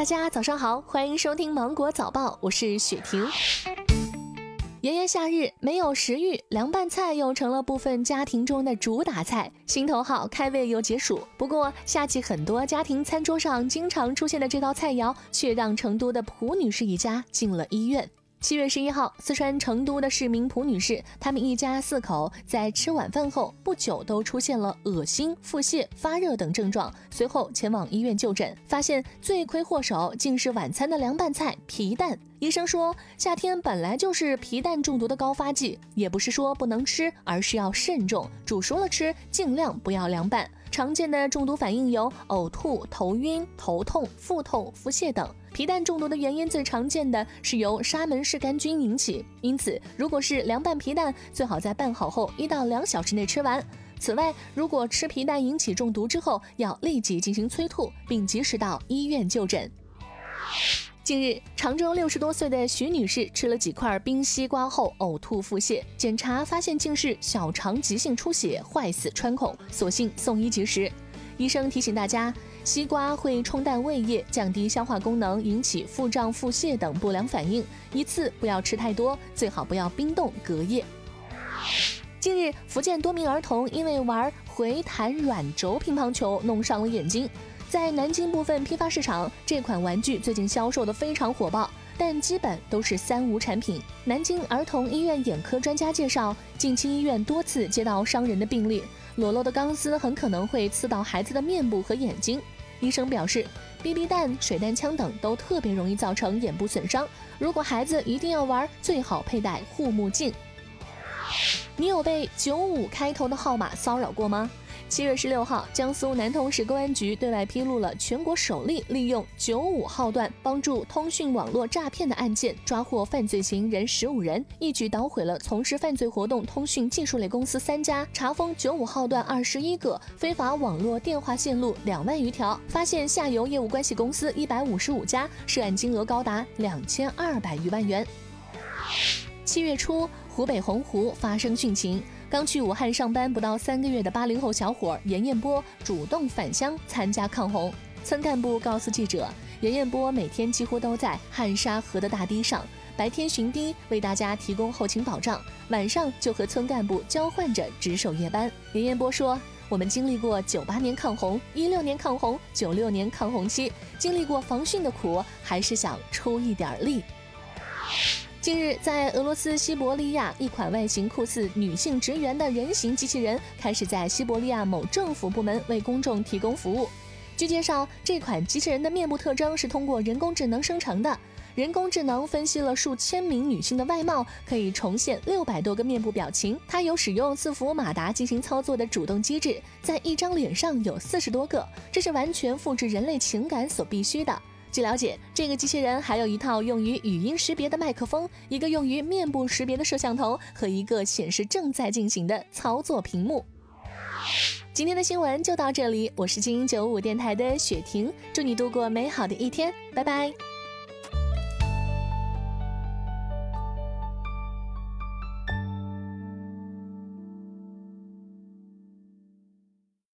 大家早上好，欢迎收听芒果早报，我是雪婷。炎炎夏日没有食欲，凉拌菜又成了部分家庭中的主打菜，心头好，开胃又解暑。不过，夏季很多家庭餐桌上经常出现的这道菜肴，却让成都的蒲女士一家进了医院。七月十一号，四川成都的市民蒲女士，他们一家四口在吃晚饭后不久都出现了恶心、腹泻、发热等症状，随后前往医院就诊，发现罪魁祸首竟是晚餐的凉拌菜皮蛋。医生说，夏天本来就是皮蛋中毒的高发季，也不是说不能吃，而是要慎重，煮熟了吃，尽量不要凉拌。常见的中毒反应有呕吐、头晕、头痛、腹痛、腹泻等。皮蛋中毒的原因最常见的是由沙门氏杆菌引起，因此如果是凉拌皮蛋，最好在拌好后一到两小时内吃完。此外，如果吃皮蛋引起中毒之后，要立即进行催吐，并及时到医院就诊。近日，常州六十多岁的徐女士吃了几块冰西瓜后呕吐腹泻，检查发现竟是小肠急性出血坏死穿孔，所幸送医及时。医生提醒大家。西瓜会冲淡胃液，降低消化功能，引起腹胀、腹泻等不良反应。一次不要吃太多，最好不要冰冻隔夜。近日，福建多名儿童因为玩回弹软轴乒乓球弄伤了眼睛。在南京部分批发市场，这款玩具最近销售的非常火爆，但基本都是三无产品。南京儿童医院眼科专家介绍，近期医院多次接到伤人的病例。裸露的钢丝很可能会刺到孩子的面部和眼睛。医生表示，BB 弹、水弹枪等都特别容易造成眼部损伤。如果孩子一定要玩，最好佩戴护目镜。你有被九五开头的号码骚扰过吗？七月十六号，江苏南通市公安局对外披露了全国首例利用九五号段帮助通讯网络诈骗的案件，抓获犯罪嫌疑人十五人，一举捣毁了从事犯罪活动通讯技术类公司三家，查封九五号段二十一个，非法网络电话线路两万余条，发现下游业务关系公司一百五十五家，涉案金额高达两千二百余万元。七月初，湖北洪湖发生汛情。刚去武汉上班不到三个月的八零后小伙严彦波主动返乡参加抗洪。村干部告诉记者，严彦波每天几乎都在汉沙河的大堤上，白天巡堤为大家提供后勤保障，晚上就和村干部交换着值守夜班。严彦波说：“我们经历过九八年抗洪、一六年抗洪、九六年抗洪期，经历过防汛的苦，还是想出一点力。”近日，在俄罗斯西伯利亚，一款外形酷似女性职员的人形机器人开始在西伯利亚某政府部门为公众提供服务。据介绍，这款机器人的面部特征是通过人工智能生成的。人工智能分析了数千名女性的外貌，可以重现六百多个面部表情。它有使用伺服马达进行操作的主动机制，在一张脸上有四十多个，这是完全复制人类情感所必须的。据了解，这个机器人还有一套用于语音识别的麦克风，一个用于面部识别的摄像头和一个显示正在进行的操作屏幕。今天的新闻就到这里，我是精英九五电台的雪婷，祝你度过美好的一天，拜拜。